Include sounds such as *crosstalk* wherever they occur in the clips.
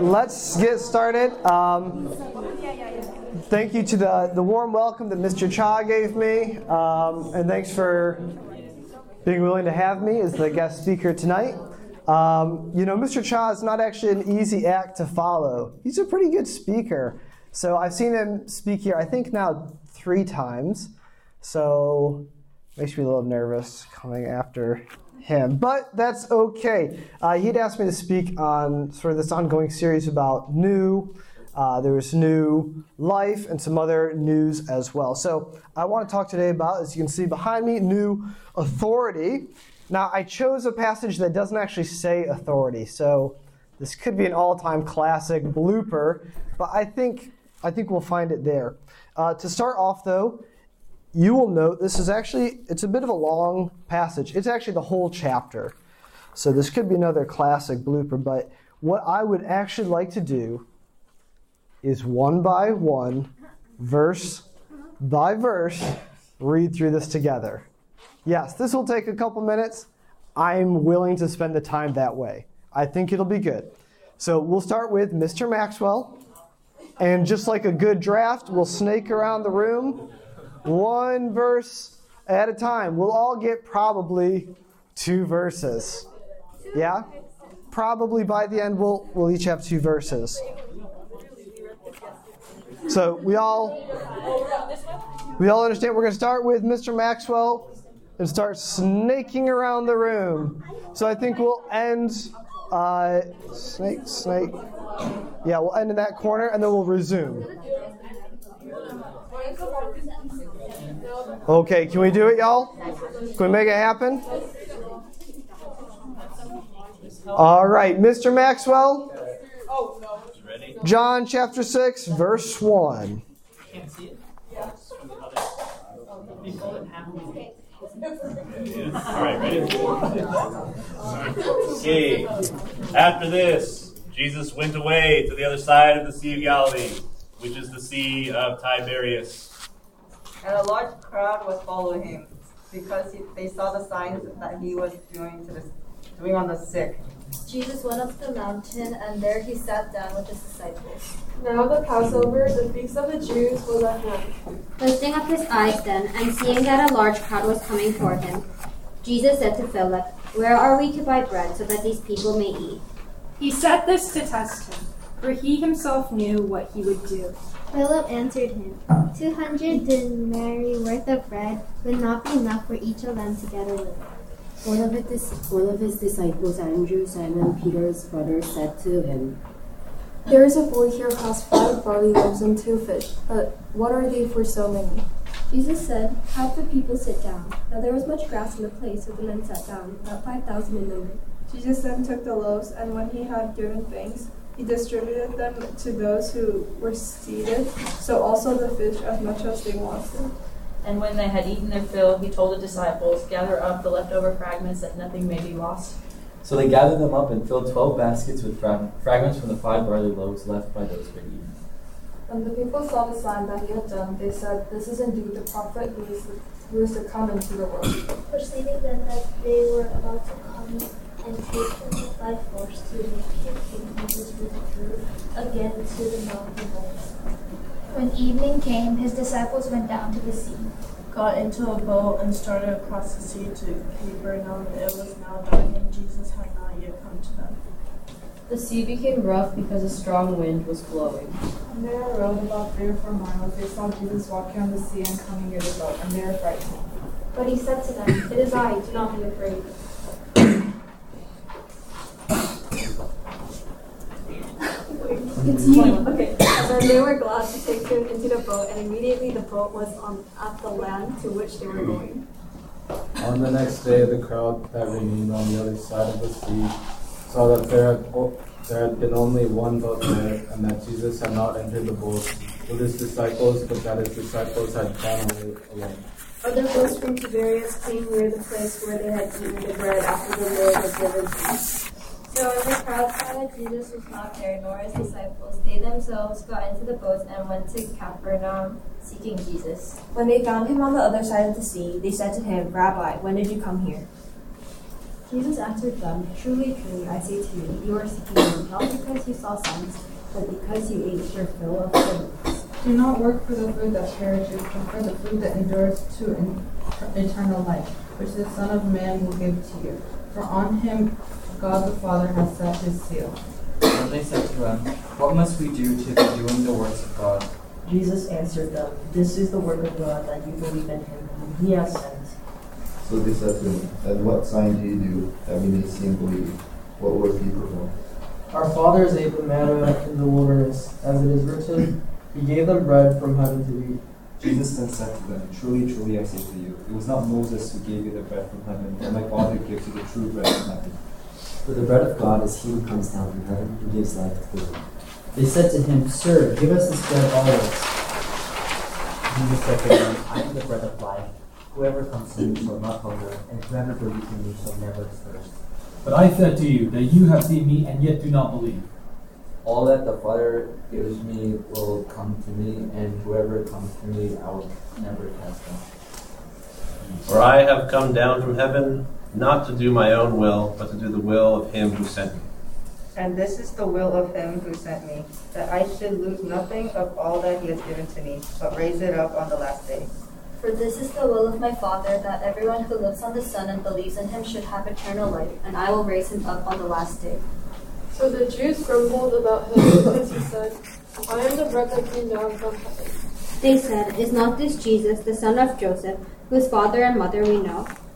Let's get started. Um, thank you to the, the warm welcome that Mr. Cha gave me, um, and thanks for being willing to have me as the guest speaker tonight. Um, you know, Mr. Cha is not actually an easy act to follow. He's a pretty good speaker. So I've seen him speak here, I think now three times. So makes me a little nervous coming after him, but that's okay. Uh, he'd asked me to speak on sort of this ongoing series about new. Uh, there was new life and some other news as well. So I want to talk today about, as you can see behind me, new authority. Now I chose a passage that doesn't actually say authority, so this could be an all-time classic blooper, but I think I think we'll find it there. Uh, to start off, though, you will note this is actually it's a bit of a long passage. It's actually the whole chapter. So this could be another classic blooper, but what I would actually like to do is one by one, verse by verse, read through this together. Yes, this will take a couple minutes. I'm willing to spend the time that way. I think it'll be good. So we'll start with Mr. Maxwell. And just like a good draft, we'll snake around the room one verse at a time. We'll all get probably two verses. Yeah? Probably by the end we'll we'll each have two verses. So we all we all understand we're going to start with Mr. Maxwell and start snaking around the room. So I think we'll end uh, snake snake. Yeah, we'll end in that corner and then we'll resume. Okay, can we do it, y'all? Can we make it happen? All right, Mr. Maxwell. John chapter 6, verse 1. Can't see it? All right, ready? Okay. After this, Jesus went away to the other side of the Sea of Galilee, which is the Sea of Tiberias. And a large crowd was following him because he, they saw the signs that he was doing to the, doing on the sick. Jesus went up the mountain, and there he sat down with his disciples. Now the Passover, the feast of the Jews, was at hand. Lifting up his eyes then, and seeing that a large crowd was coming toward him, Jesus said to Philip, Where are we to buy bread so that these people may eat? He said this to test him, for he himself knew what he would do. Philip answered him, Two hundred denarii worth of bread would not be enough for each of them to get a little. One of, his, one of his disciples, Andrew, Simon Peter's brother, said to him, There is a boy here who has five barley loaves and two fish, but what are they for so many? Jesus said, Have the people sit down. Now there was much grass in the place, so the men sat down, about five thousand in number. Jesus then took the loaves, and when he had given thanks, he distributed them to those who were seated, so also the fish as much as they wanted. And when they had eaten their fill, he told the disciples, Gather up the leftover fragments that nothing may be lost. So they gathered them up and filled twelve baskets with fra- fragments from the five barley loaves left by those who had eaten. When the people saw the sign that he had done, they said, This is indeed the prophet who is, who is to come into the world. Perceiving then that they were about to come and take him by force to make him king, Jesus withdrew again to the mountain when evening came, his disciples went down to the sea, got into a boat, and started across the sea to Capernaum. It was now dark, and Jesus had not yet come to them. The sea became rough because a strong wind was blowing. When they had rowed about three or four miles, they saw Jesus walking on the sea and coming near the boat, and they were frightened. But he said to them, It is I, do not be afraid. It's you. Okay. And then they were glad to take him into the boat, and immediately the boat was on at the land to which they were going. On the next day, the crowd that remained on the other side of the sea saw that there had, there had been only one boat there, and that Jesus had not entered the boat with his disciples, but that his disciples had gone away alone. Other boats from Tiberias came near the place where they had eaten the bread after the Lord had given them. So when the crowd saw that Jesus was not there, nor his disciples, they themselves got into the boats and went to Capernaum, seeking Jesus. When they found him on the other side of the sea, they said to him, Rabbi, when did you come here? Jesus answered them, Truly, truly, I say to you, you are seeking me, not because you saw signs, but because you ate your fill of the Do not work for the food that perishes, but for the food that endures to in- eternal life, which the Son of Man will give to you. For on him God the Father has set his seal. And they said to him, What must we do to be doing the works of God? Jesus answered them, This is the work of God, that you believe in him whom he has sent. So they said to him, And what sign do you do, that we may see and believe? What work do you perform? Our fathers ate the manna in the wilderness, as it is written, He gave them bread from heaven to eat. Jesus then said to them, Truly, truly, I say to you, it was not Moses who gave you the bread from heaven, but my Father gives you the true bread from heaven. For the bread of God is he who comes down from heaven, and gives life to the world. They said to him, Sir, give us this bread always. Jesus said to them, I am the bread of life. Whoever comes to me shall not hunger, and whoever believes in me shall never thirst. But I said to you that you have seen me and yet do not believe. All that the Father gives me will come to me, and whoever comes to me, I will never cast out. For I have come down from heaven, not to do my own will, but to do the will of him who sent me. And this is the will of him who sent me, that I should lose nothing of all that he has given to me, but raise it up on the last day. For this is the will of my Father, that everyone who looks on the Son and believes in him should have eternal life, and I will raise him up on the last day. So the Jews grumbled about him because he said, I am the bread that came down from heaven. They said, Is not this Jesus, the son of Joseph, whose father and mother we know?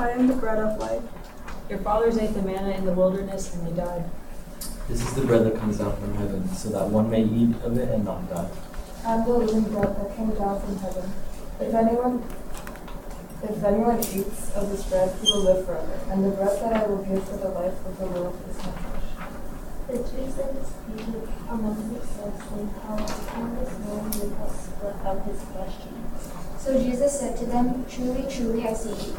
I am the bread of life. Your fathers ate the manna in the wilderness and they died. This is the bread that comes down from heaven, so that one may eat of it and not die. I am the living bread that came down from heaven. If anyone if anyone eats of this bread, he will live forever. And the bread that I will give for the life of the world is my flesh. The Jews then disputed among themselves, saying, How can this man make us split out his flesh? So Jesus said to them, Truly, truly, I say to you,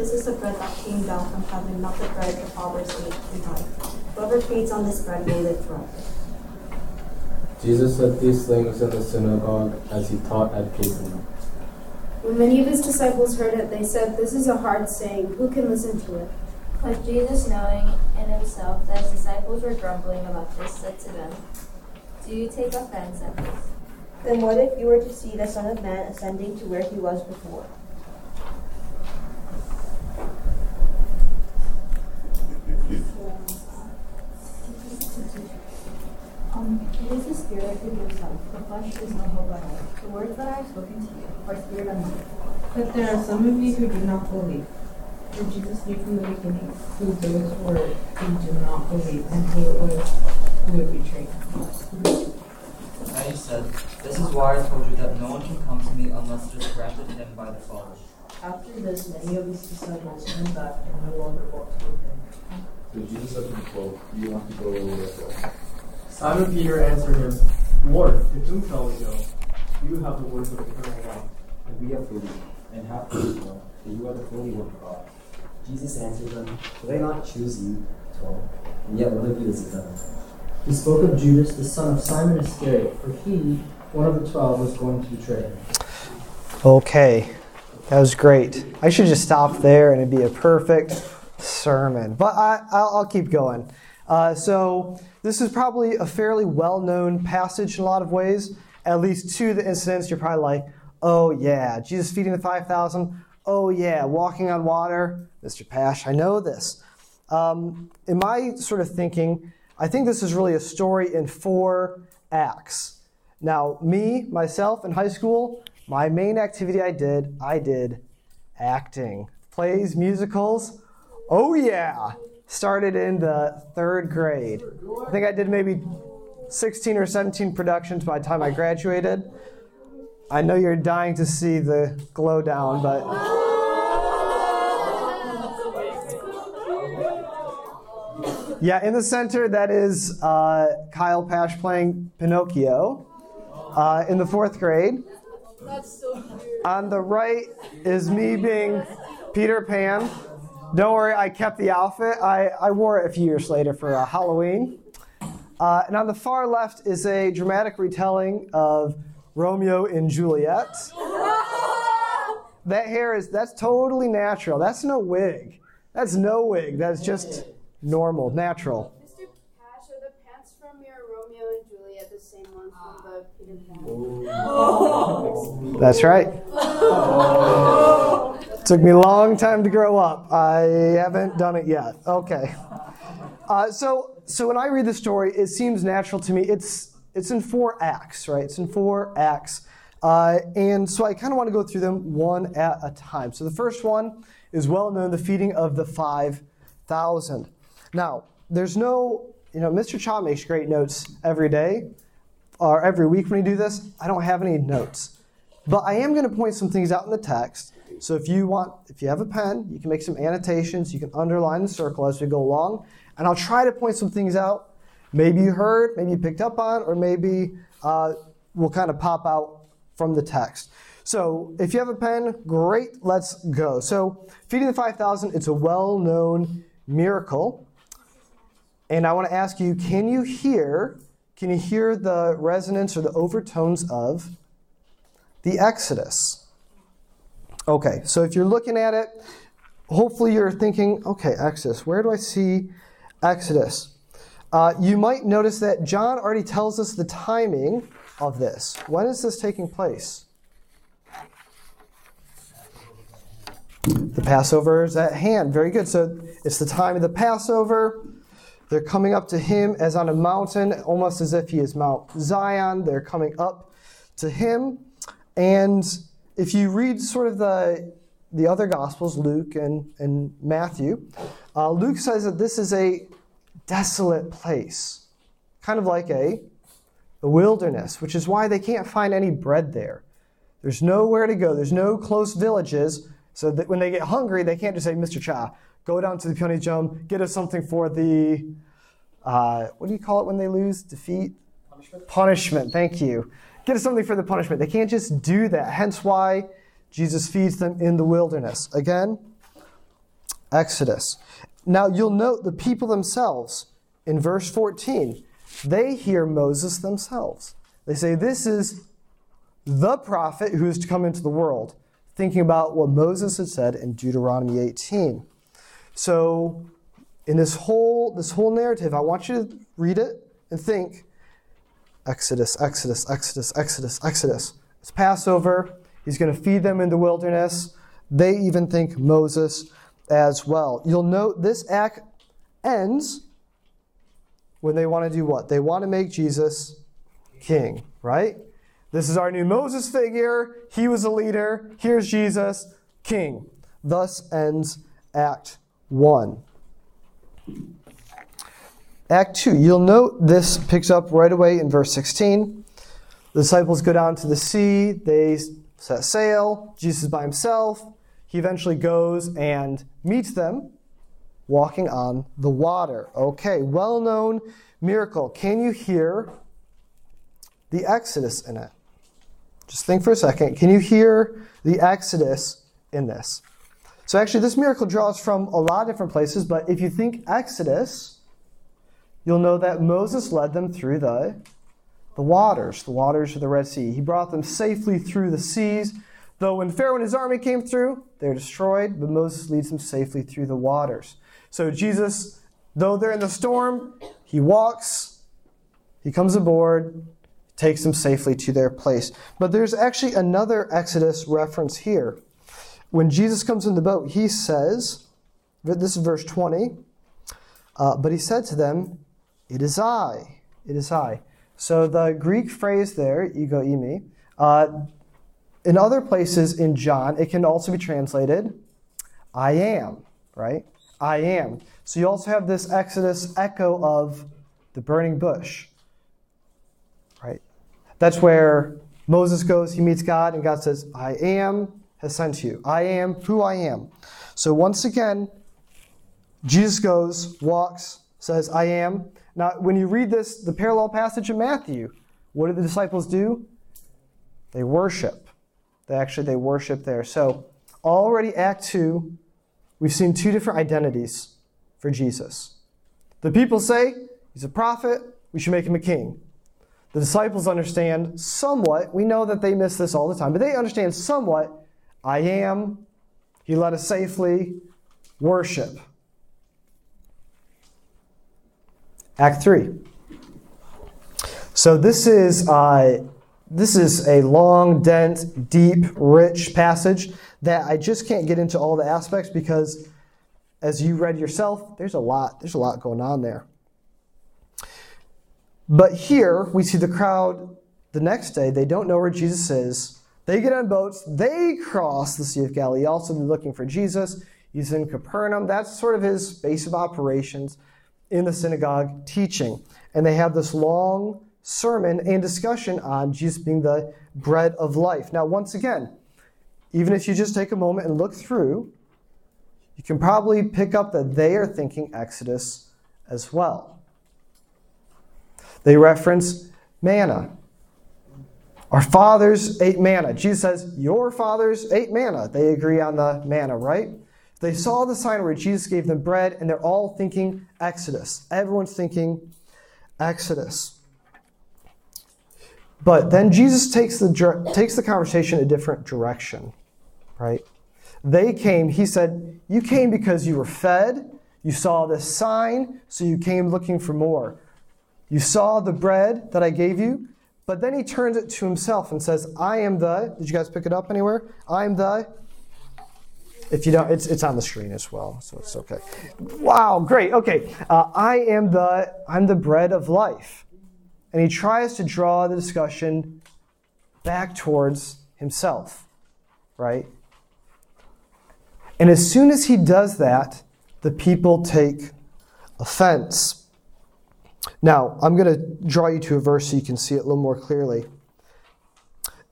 This is the bread that came down from heaven, not the bread the fathers ate and died. Whoever feeds on this bread will live forever. Jesus said these things in the synagogue as he taught at Capernaum. When many of his disciples heard it, they said, This is a hard saying. Who can listen to it? But Jesus, knowing in himself that his disciples were grumbling about this, said to them, Do you take offense at this? Then what if you were to see the Son of Man ascending to where he was before? Um, it is the Spirit who gives life. The flesh is no hope at all. The words that I have spoken to you are spirit and life. But there are some of you who do not believe. For Jesus knew from the beginning who those were who did not believe and who it was who would betray him. And he said, This is why I told you that no one can come to me unless it is granted him by the Father. After this, many of his disciples turned back and no longer walked with him. So Jesus said to the twelve, You want to go where we are going? Simon Peter answered him, Lord, to whom shall we go? You have the words of eternal life. And we have believed, and have faith to that you are the Holy One of God. Jesus answered them, Did I not choose you, twelve? And yet one of you is a devil. He spoke of Judas, the son of Simon Iscariot, for he, one of the twelve, was going to betray him. Okay, that was great. I should just stop there and it'd be a perfect sermon, but I, I'll, I'll keep going. Uh, so, this is probably a fairly well known passage in a lot of ways. At least two of the incidents, you're probably like, oh yeah, Jesus feeding the 5,000. Oh yeah, walking on water. Mr. Pash, I know this. Um, in my sort of thinking, I think this is really a story in four acts. Now, me, myself, in high school, my main activity I did, I did acting. Plays, musicals. Oh, yeah. Started in the third grade. I think I did maybe 16 or 17 productions by the time I graduated. I know you're dying to see the glow down, but. Yeah, in the center, that is uh, Kyle Pash playing Pinocchio uh, in the fourth grade. On the right is me being Peter Pan. Don't worry, I kept the outfit. I, I wore it a few years later for uh, Halloween. Uh, and on the far left is a dramatic retelling of Romeo and Juliet. That hair is, that's totally natural. That's no wig. That's no wig. That's just normal, natural. Mr. Pash, are the pants from your Romeo and Juliet the same ones from the Peter Pan? That's right. Took me a long time to grow up. I haven't done it yet. Okay. Uh, so, so when I read the story, it seems natural to me. It's it's in four acts, right? It's in four acts, uh, and so I kind of want to go through them one at a time. So the first one is well known, the feeding of the five thousand. Now, there's no, you know, Mr. Cha makes great notes every day or every week when we do this. I don't have any notes, but I am going to point some things out in the text. So if you want, if you have a pen, you can make some annotations. You can underline the circle as we go along, and I'll try to point some things out. Maybe you heard, maybe you picked up on, or maybe uh, will kind of pop out from the text. So if you have a pen, great, let's go. So feeding the 5,000, it's a well known miracle. And I want to ask you, can you hear, can you hear the resonance or the overtones of the Exodus? Okay, so if you're looking at it, hopefully you're thinking, okay, Exodus, where do I see Exodus? Uh, you might notice that John already tells us the timing of this. When is this taking place? The Passover is at hand. Very good. So it's the time of the Passover. They're coming up to him as on a mountain, almost as if he is Mount Zion. They're coming up to him. And if you read sort of the, the other Gospels, Luke and, and Matthew, uh, Luke says that this is a desolate place, kind of like a, a wilderness, which is why they can't find any bread there. There's nowhere to go, there's no close villages. So that when they get hungry, they can't just say, Mr. Cha, go down to the Pyeongchang, get us something for the, uh, what do you call it when they lose? Defeat? Punishment. Punishment, thank you. Get us something for the punishment. They can't just do that. Hence why Jesus feeds them in the wilderness. Again, Exodus. Now you'll note the people themselves in verse 14, they hear Moses themselves. They say, This is the prophet who is to come into the world, thinking about what Moses had said in Deuteronomy 18. So, in this whole, this whole narrative, I want you to read it and think Exodus, Exodus, Exodus, Exodus, Exodus. It's Passover. He's going to feed them in the wilderness. They even think Moses as well. You'll note this act ends when they want to do what? They want to make Jesus king, right? This is our new Moses figure. He was a leader. Here's Jesus, king. Thus ends Act 1. Act 2. You'll note this picks up right away in verse 16. The disciples go down to the sea. They set sail. Jesus is by himself. He eventually goes and meets them walking on the water. Okay, well known miracle. Can you hear the Exodus in it? Just think for a second. Can you hear the Exodus in this? So, actually, this miracle draws from a lot of different places, but if you think Exodus, you'll know that Moses led them through the, the waters, the waters of the Red Sea. He brought them safely through the seas. Though when Pharaoh and his army came through, they're destroyed, but Moses leads them safely through the waters. So Jesus, though they're in the storm, he walks, he comes aboard, takes them safely to their place. But there's actually another Exodus reference here. When Jesus comes in the boat, he says, this is verse 20, uh, but he said to them, It is I. It is I. So the Greek phrase there, ego eimi, uh, in other places in John, it can also be translated, I am, right? I am. So you also have this Exodus echo of the burning bush, right? That's where Moses goes, he meets God, and God says, I am has sent you. I am who I am. So once again, Jesus goes, walks, says, I am. Now, when you read this, the parallel passage in Matthew, what do the disciples do? They worship. They actually they worship there. So already Act 2, we've seen two different identities for Jesus. The people say he's a prophet, we should make him a king. The disciples understand somewhat, we know that they miss this all the time, but they understand somewhat I am, he led us safely, worship. Act 3. So this is uh, this is a long, dense, deep, rich passage that I just can't get into all the aspects because as you read yourself, there's a lot, there's a lot going on there. But here we see the crowd the next day, they don't know where Jesus is. They get on boats, they cross the Sea of Galilee. Also, looking for Jesus. He's in Capernaum. That's sort of his base of operations in the synagogue teaching. And they have this long sermon and discussion on Jesus being the bread of life. Now, once again, even if you just take a moment and look through, you can probably pick up that they are thinking Exodus as well. They reference manna. Our fathers ate manna. Jesus says, Your fathers ate manna. They agree on the manna, right? They saw the sign where Jesus gave them bread, and they're all thinking Exodus. Everyone's thinking Exodus. But then Jesus takes the, takes the conversation a different direction, right? They came, he said, You came because you were fed, you saw this sign, so you came looking for more. You saw the bread that I gave you, but then he turns it to himself and says, I am the, did you guys pick it up anywhere? I am the, if you don't, it's, it's on the screen as well, so it's okay. Wow, great. Okay, uh, I am the, I'm the bread of life. And he tries to draw the discussion back towards himself, right? And as soon as he does that, the people take offense. Now, I'm going to draw you to a verse so you can see it a little more clearly.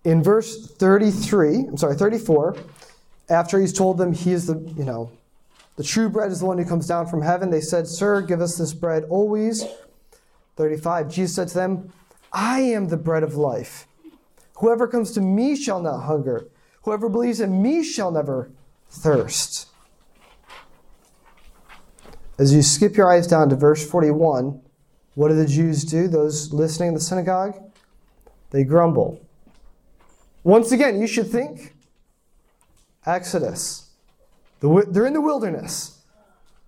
In verse 33, I'm sorry, 34, after he's told them he is the, you know, the true bread is the one who comes down from heaven, they said, Sir, give us this bread always. 35, Jesus said to them, I am the bread of life. Whoever comes to me shall not hunger. Whoever believes in me shall never thirst. As you skip your eyes down to verse 41, what do the Jews do? Those listening in the synagogue? They grumble. Once again, you should think Exodus. They're in the wilderness.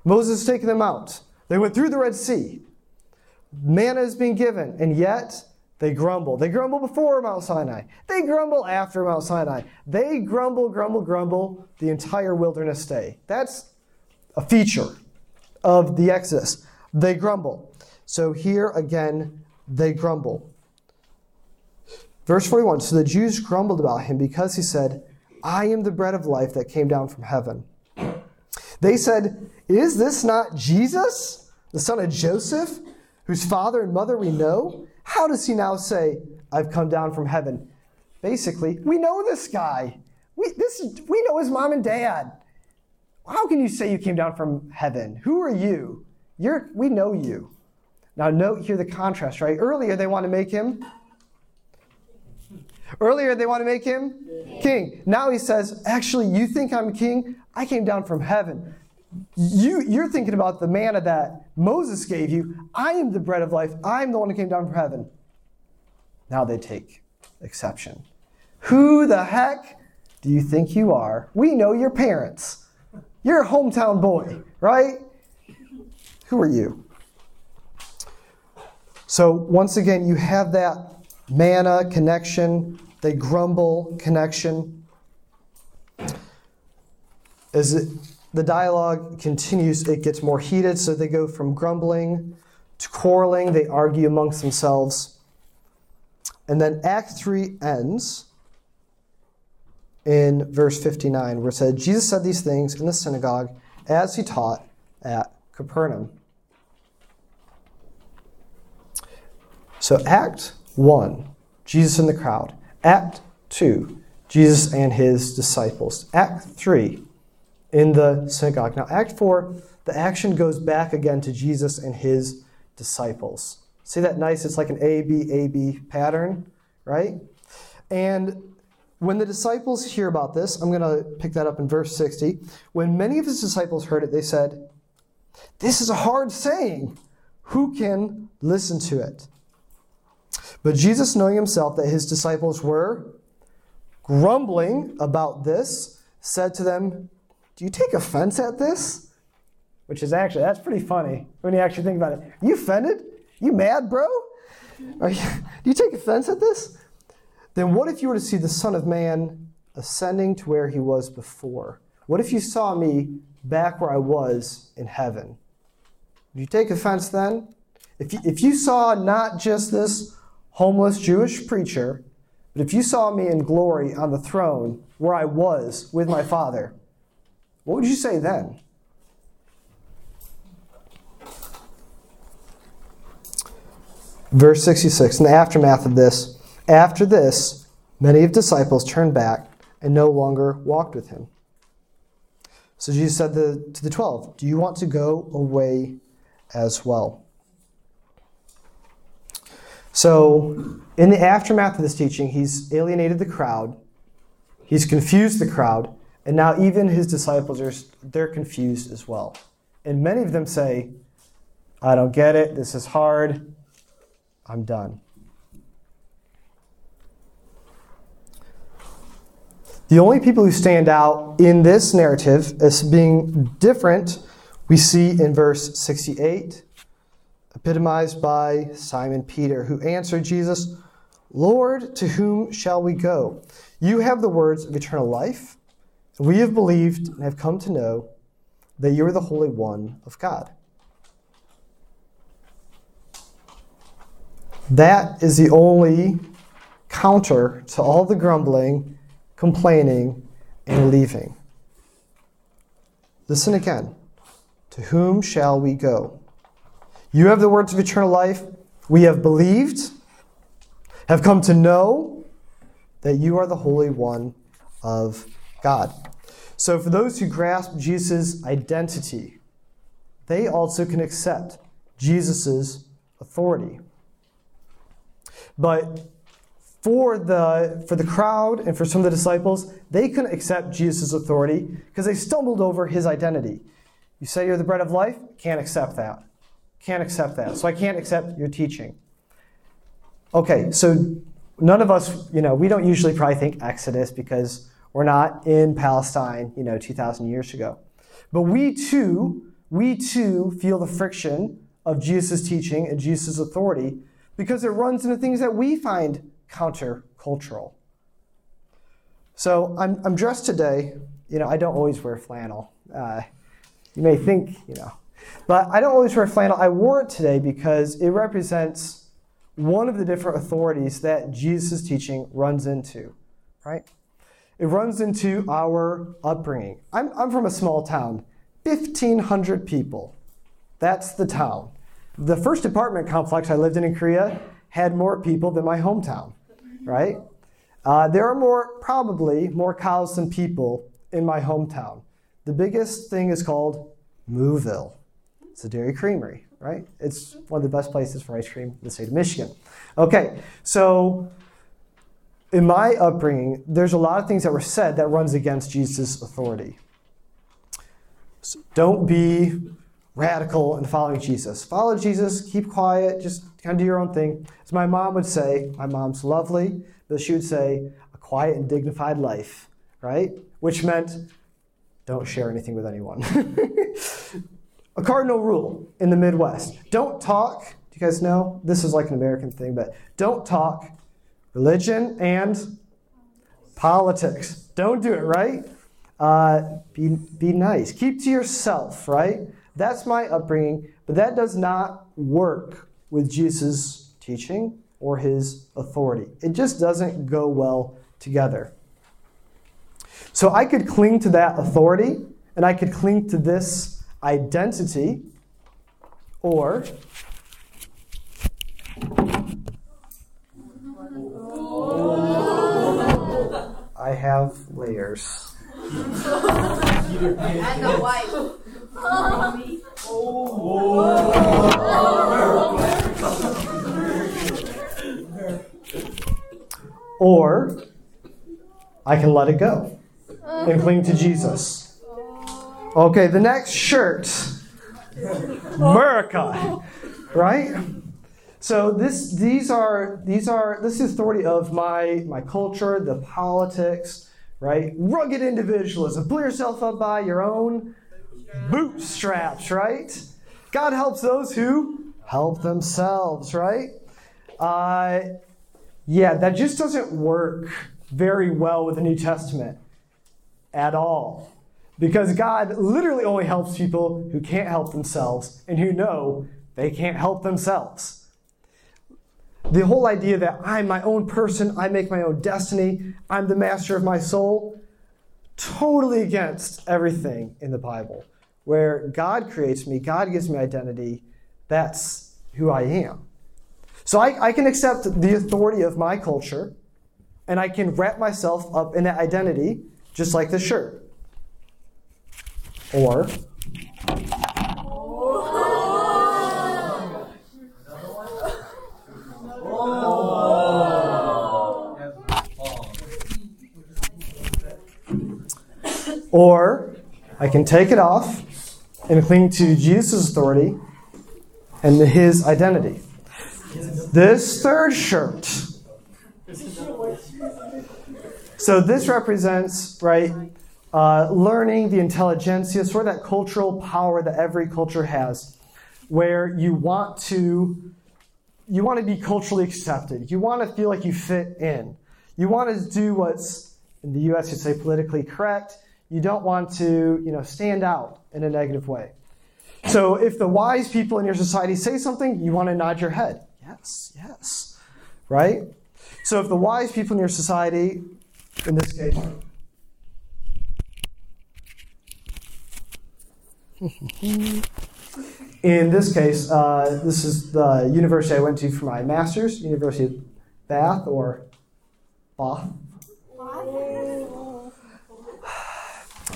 Moses is taking them out. They went through the Red Sea. Manna is being given, and yet they grumble. They grumble before Mount Sinai. They grumble after Mount Sinai. They grumble, grumble, grumble the entire wilderness day. That's a feature of the Exodus. They grumble. So here again, they grumble. Verse 41 So the Jews grumbled about him because he said, I am the bread of life that came down from heaven. They said, Is this not Jesus, the son of Joseph? whose father and mother we know, how does he now say, I've come down from heaven? Basically, we know this guy. We, this, we know his mom and dad. How can you say you came down from heaven? Who are you? You're, we know you. Now, note here the contrast, right? Earlier, they want to make him. Earlier, they want to make him king. Now he says, Actually, you think I'm king? I came down from heaven. You, you're thinking about the manna that Moses gave you. I am the bread of life. I'm the one who came down from heaven. Now they take exception. Who the heck do you think you are? We know your parents. You're a hometown boy, right? Who are you? So, once again, you have that manna connection, they grumble connection. As it the dialogue continues, it gets more heated, so they go from grumbling to quarreling. They argue amongst themselves. And then Act 3 ends in verse 59, where it said, Jesus said these things in the synagogue as he taught at Capernaum. So, Act 1, Jesus in the crowd. Act 2, Jesus and his disciples. Act 3, in the synagogue. Now, Act 4, the action goes back again to Jesus and his disciples. See that nice? It's like an A, B, A, B pattern, right? And when the disciples hear about this, I'm going to pick that up in verse 60. When many of his disciples heard it, they said, This is a hard saying. Who can listen to it? But Jesus, knowing himself that his disciples were grumbling about this, said to them, Do you take offense at this? Which is actually, that's pretty funny when you actually think about it. You offended? You mad, bro? You, do you take offense at this? Then what if you were to see the Son of Man ascending to where he was before? What if you saw me back where I was in heaven? Would you take offense then? If you, if you saw not just this homeless Jewish preacher, but if you saw me in glory on the throne where I was with my Father, what would you say then? Verse 66 In the aftermath of this, after this, many of disciples turned back and no longer walked with him. So Jesus said to the twelve, Do you want to go away as well? So, in the aftermath of this teaching, he's alienated the crowd, he's confused the crowd, and now even his disciples are they're confused as well. And many of them say, I don't get it, this is hard, I'm done. The only people who stand out in this narrative as being different, we see in verse 68, epitomized by Simon Peter, who answered Jesus, Lord, to whom shall we go? You have the words of eternal life. We have believed and have come to know that you are the Holy One of God. That is the only counter to all the grumbling complaining, and leaving. Listen again. To whom shall we go? You have the words of eternal life. We have believed, have come to know that you are the Holy One of God. So, for those who grasp Jesus' identity, they also can accept Jesus' authority. But for the, for the crowd and for some of the disciples, they couldn't accept Jesus' authority because they stumbled over his identity. You say you're the bread of life? Can't accept that. Can't accept that. So I can't accept your teaching. Okay, so none of us, you know, we don't usually probably think Exodus because we're not in Palestine, you know, 2,000 years ago. But we too, we too feel the friction of Jesus' teaching and Jesus' authority because it runs into things that we find countercultural. So I'm, I'm dressed today. You know, I don't always wear flannel. Uh, you may think, you know, but I don't always wear flannel. I wore it today because it represents one of the different authorities that Jesus' teaching runs into, right? It runs into our upbringing. I'm, I'm from a small town, 1,500 people. That's the town. The first apartment complex I lived in in Korea had more people than my hometown right? Uh, there are more, probably more cows than people in my hometown. The biggest thing is called Mooville. It's a dairy creamery, right? It's one of the best places for ice cream in the state of Michigan. Okay, so in my upbringing, there's a lot of things that were said that runs against Jesus' authority. So don't be radical in following Jesus. Follow Jesus, keep quiet, just kind of do your own thing. As my mom would say, my mom's lovely, but she would say, a quiet and dignified life, right? Which meant don't share anything with anyone. *laughs* a cardinal rule in the Midwest don't talk. Do you guys know? This is like an American thing, but don't talk religion and politics. Don't do it, right? Uh, be, be nice. Keep to yourself, right? That's my upbringing, But that does not work with Jesus' teaching or his authority. It just doesn't go well together. So I could cling to that authority and I could cling to this identity, or I have layers. And the wife. Or I can let it go and cling to Jesus. Okay, the next shirt. America. Right? So this these are these are this is authority of my my culture, the politics, right? Rugged individualism. Pull yourself up by your own bootstraps, right? God helps those who help themselves, right? Uh, yeah, that just doesn't work very well with the New Testament at all. Because God literally only helps people who can't help themselves and who know they can't help themselves. The whole idea that I'm my own person, I make my own destiny, I'm the master of my soul, totally against everything in the Bible. Where God creates me, God gives me identity, that's who I am. So I, I can accept the authority of my culture and I can wrap myself up in that identity, just like the shirt. Or Or I can take it off and cling to Jesus' authority and his identity. This third shirt. So this represents, right, uh, learning, the intelligentsia, sort of that cultural power that every culture has, where you want to you want to be culturally accepted. You want to feel like you fit in. You want to do what's in the U.S. you'd say politically correct. You don't want to, you know, stand out in a negative way. So if the wise people in your society say something, you want to nod your head. Yes, yes. Right? So if the wise people in your society, in this case, *laughs* in this case, uh, this is the university I went to for my master's, University of Bath or Bath. *sighs*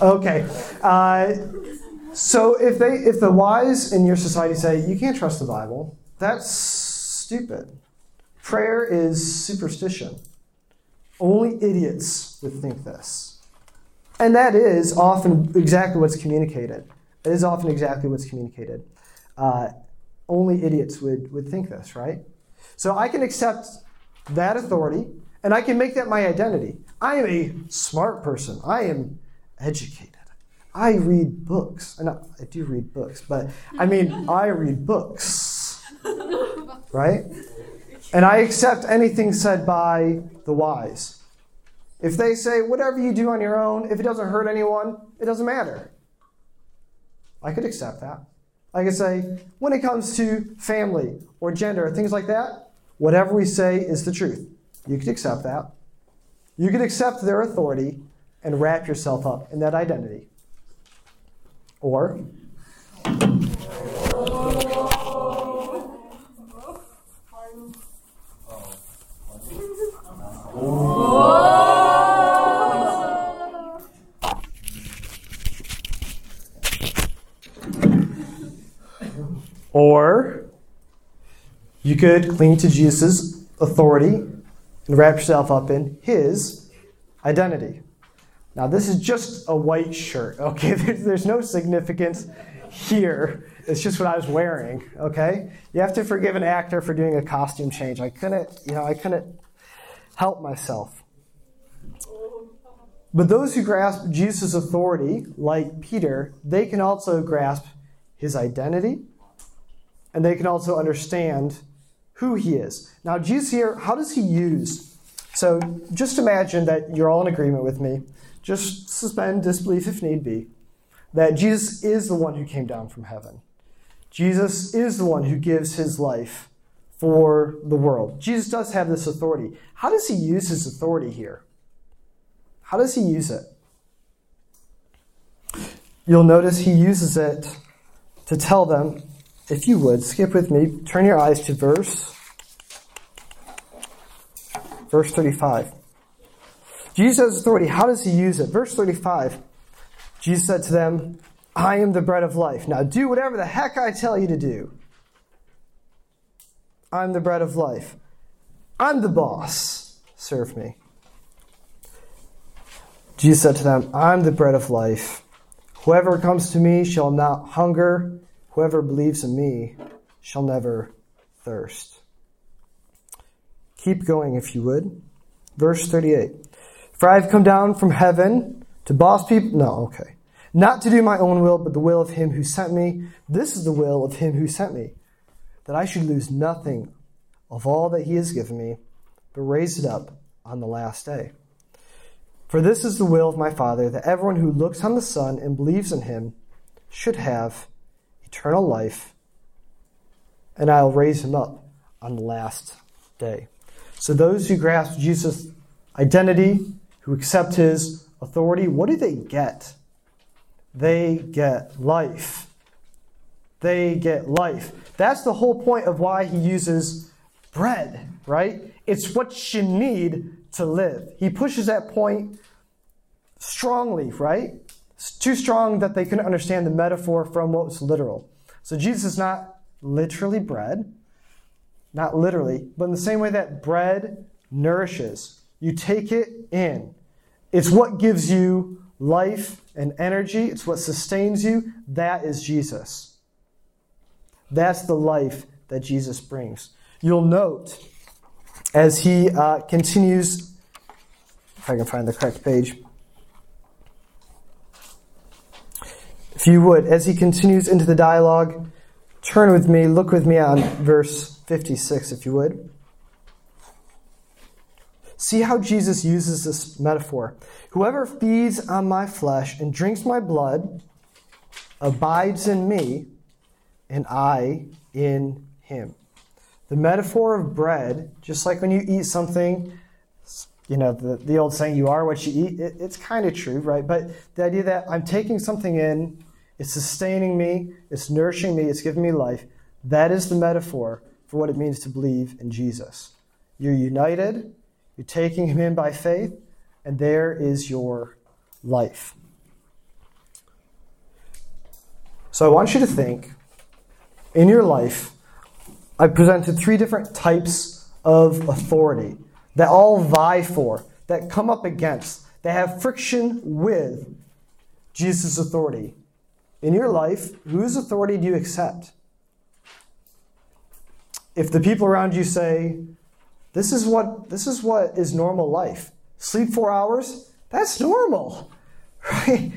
Okay. Uh, so if they, if the wise in your society say you can't trust the Bible, that's stupid. Prayer is superstition. Only idiots would think this. And that is often exactly what's communicated. It is often exactly what's communicated. Uh, only idiots would, would think this, right? So I can accept that authority and I can make that my identity. I am a smart person. I am educated. I read books. And I, I do read books, but I mean, *laughs* I read books, right? And I accept anything said by the wise. If they say, whatever you do on your own, if it doesn't hurt anyone, it doesn't matter. I could accept that. I could say, when it comes to family or gender, or things like that, whatever we say is the truth. You could accept that. You could accept their authority and wrap yourself up in that identity. Or, oh. Or you could cling to Jesus' authority and wrap yourself up in his identity. Now, this is just a white shirt, *laughs* okay? There's, no significance here. It's just what I was wearing, okay? You have to forgive an actor for doing a costume change. I couldn't, you know, I couldn't help myself. But those who grasp Jesus' authority, like Peter, they can also grasp his identity and they can also understand who he is. Now, Jesus here, how does he use? So just imagine that you're all in agreement with me. Just suspend disbelief if need be. That Jesus is the one who came down from heaven. Jesus is the one who gives his life for the world. Jesus does have this authority. How does he use his authority here? How does he use it? You'll notice he uses it to tell them, if you would, skip with me, turn your eyes to verse verse 35. Jesus has authority. How does he use it? Verse 35. Jesus said to them, I am the bread of life. Now do whatever the heck I tell you to do. I'm the bread of life. I'm the boss. Serve me. Jesus said to them, I'm the bread of life. Whoever comes to me shall not hunger. Whoever believes in me shall never thirst. Keep going if you would. Verse 38. For I have come down from heaven to boss people. No, okay. Not to do my own will, but the will of him who sent me. This is the will of him who sent me, that I should lose nothing of all that he has given me, but raise it up on the last day. For this is the will of my Father, that everyone who looks on the Son and believes in him should have eternal life, and I'll raise him up on the last day. So those who grasp Jesus' identity, who accept his authority, what do they get? They get life. They get life. That's the whole point of why he uses bread, right? It's what you need to live. He pushes that point strongly, right? Too strong that they couldn't understand the metaphor from what was literal. So Jesus is not literally bread, not literally, but in the same way that bread nourishes, you take it in. It's what gives you life and energy, it's what sustains you. That is Jesus. That's the life that Jesus brings. You'll note as he uh, continues, if I can find the correct page. If you would, as he continues into the dialogue, turn with me, look with me on verse 56, if you would. See how Jesus uses this metaphor. Whoever feeds on my flesh and drinks my blood abides in me, and I in him. The metaphor of bread, just like when you eat something, you know, the, the old saying, you are what you eat, it, it's kind of true, right? But the idea that I'm taking something in, it's sustaining me, it's nourishing me, it's giving me life, that is the metaphor for what it means to believe in Jesus. You're united, you're taking him in by faith, and there is your life. So I want you to think in your life, I presented three different types of authority that all vie for, that come up against, that have friction with Jesus' authority. In your life, whose authority do you accept? If the people around you say, this is what this is what is normal life. Sleep 4 hours, that's normal. *laughs* Right?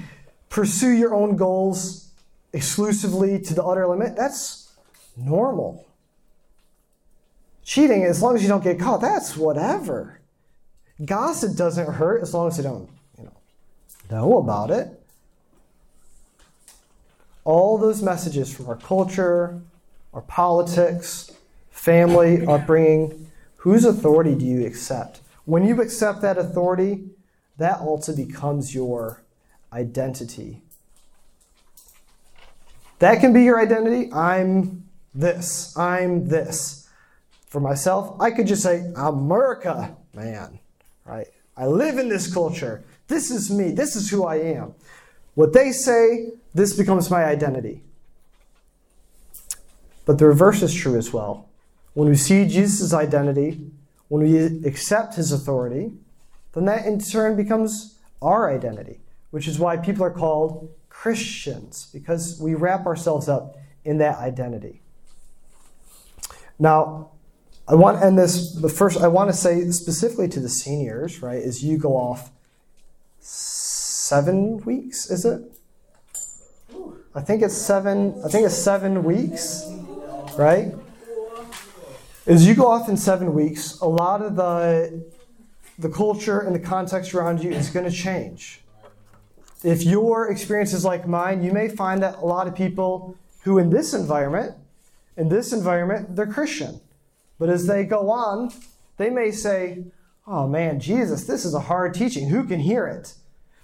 Pursue your own goals exclusively to the utter limit, that's normal. Cheating, as long as you don't get caught, that's whatever. Gossip doesn't hurt as long as you don't, you know, know about it. All those messages from our culture, our politics, family, upbringing, whose authority do you accept? When you accept that authority, that also becomes your identity. That can be your identity. I'm this. I'm this. For myself, I could just say, America, man, right? I live in this culture. This is me. This is who I am. What they say, this becomes my identity. But the reverse is true as well. When we see Jesus' identity, when we accept his authority, then that in turn becomes our identity, which is why people are called Christians, because we wrap ourselves up in that identity. Now, I want to end this, but first I want to say specifically to the seniors, right, as you go off seven weeks, is it? I think it's seven, I think it's seven weeks, right? As you go off in seven weeks, a lot of the the culture and the context around you is going to change. If your experience is like mine, you may find that a lot of people who in this environment, in this environment, they're Christian. But as they go on, they may say, Oh man, Jesus, this is a hard teaching. Who can hear it?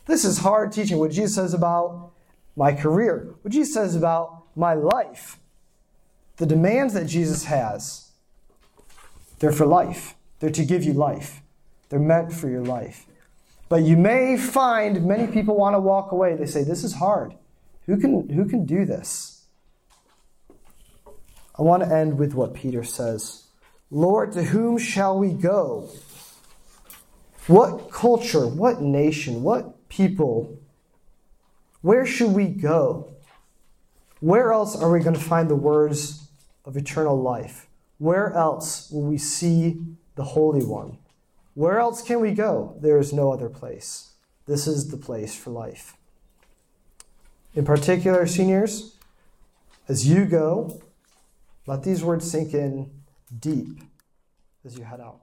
This is hard teaching. What Jesus says about my career, what Jesus says about my life, the demands that Jesus has, they're for life. They're to give you life. They're meant for your life. But you may find many people want to walk away. They say, This is hard. Who can, who can do this? I want to end with what Peter says Lord, to whom shall we go? What culture, what nation, what people, where should we go? Where else are we going to find the words of eternal life? Where else will we see the Holy One? Where else can we go? There is no other place. This is the place for life. In particular, seniors, as you go, let these words sink in deep as you head out.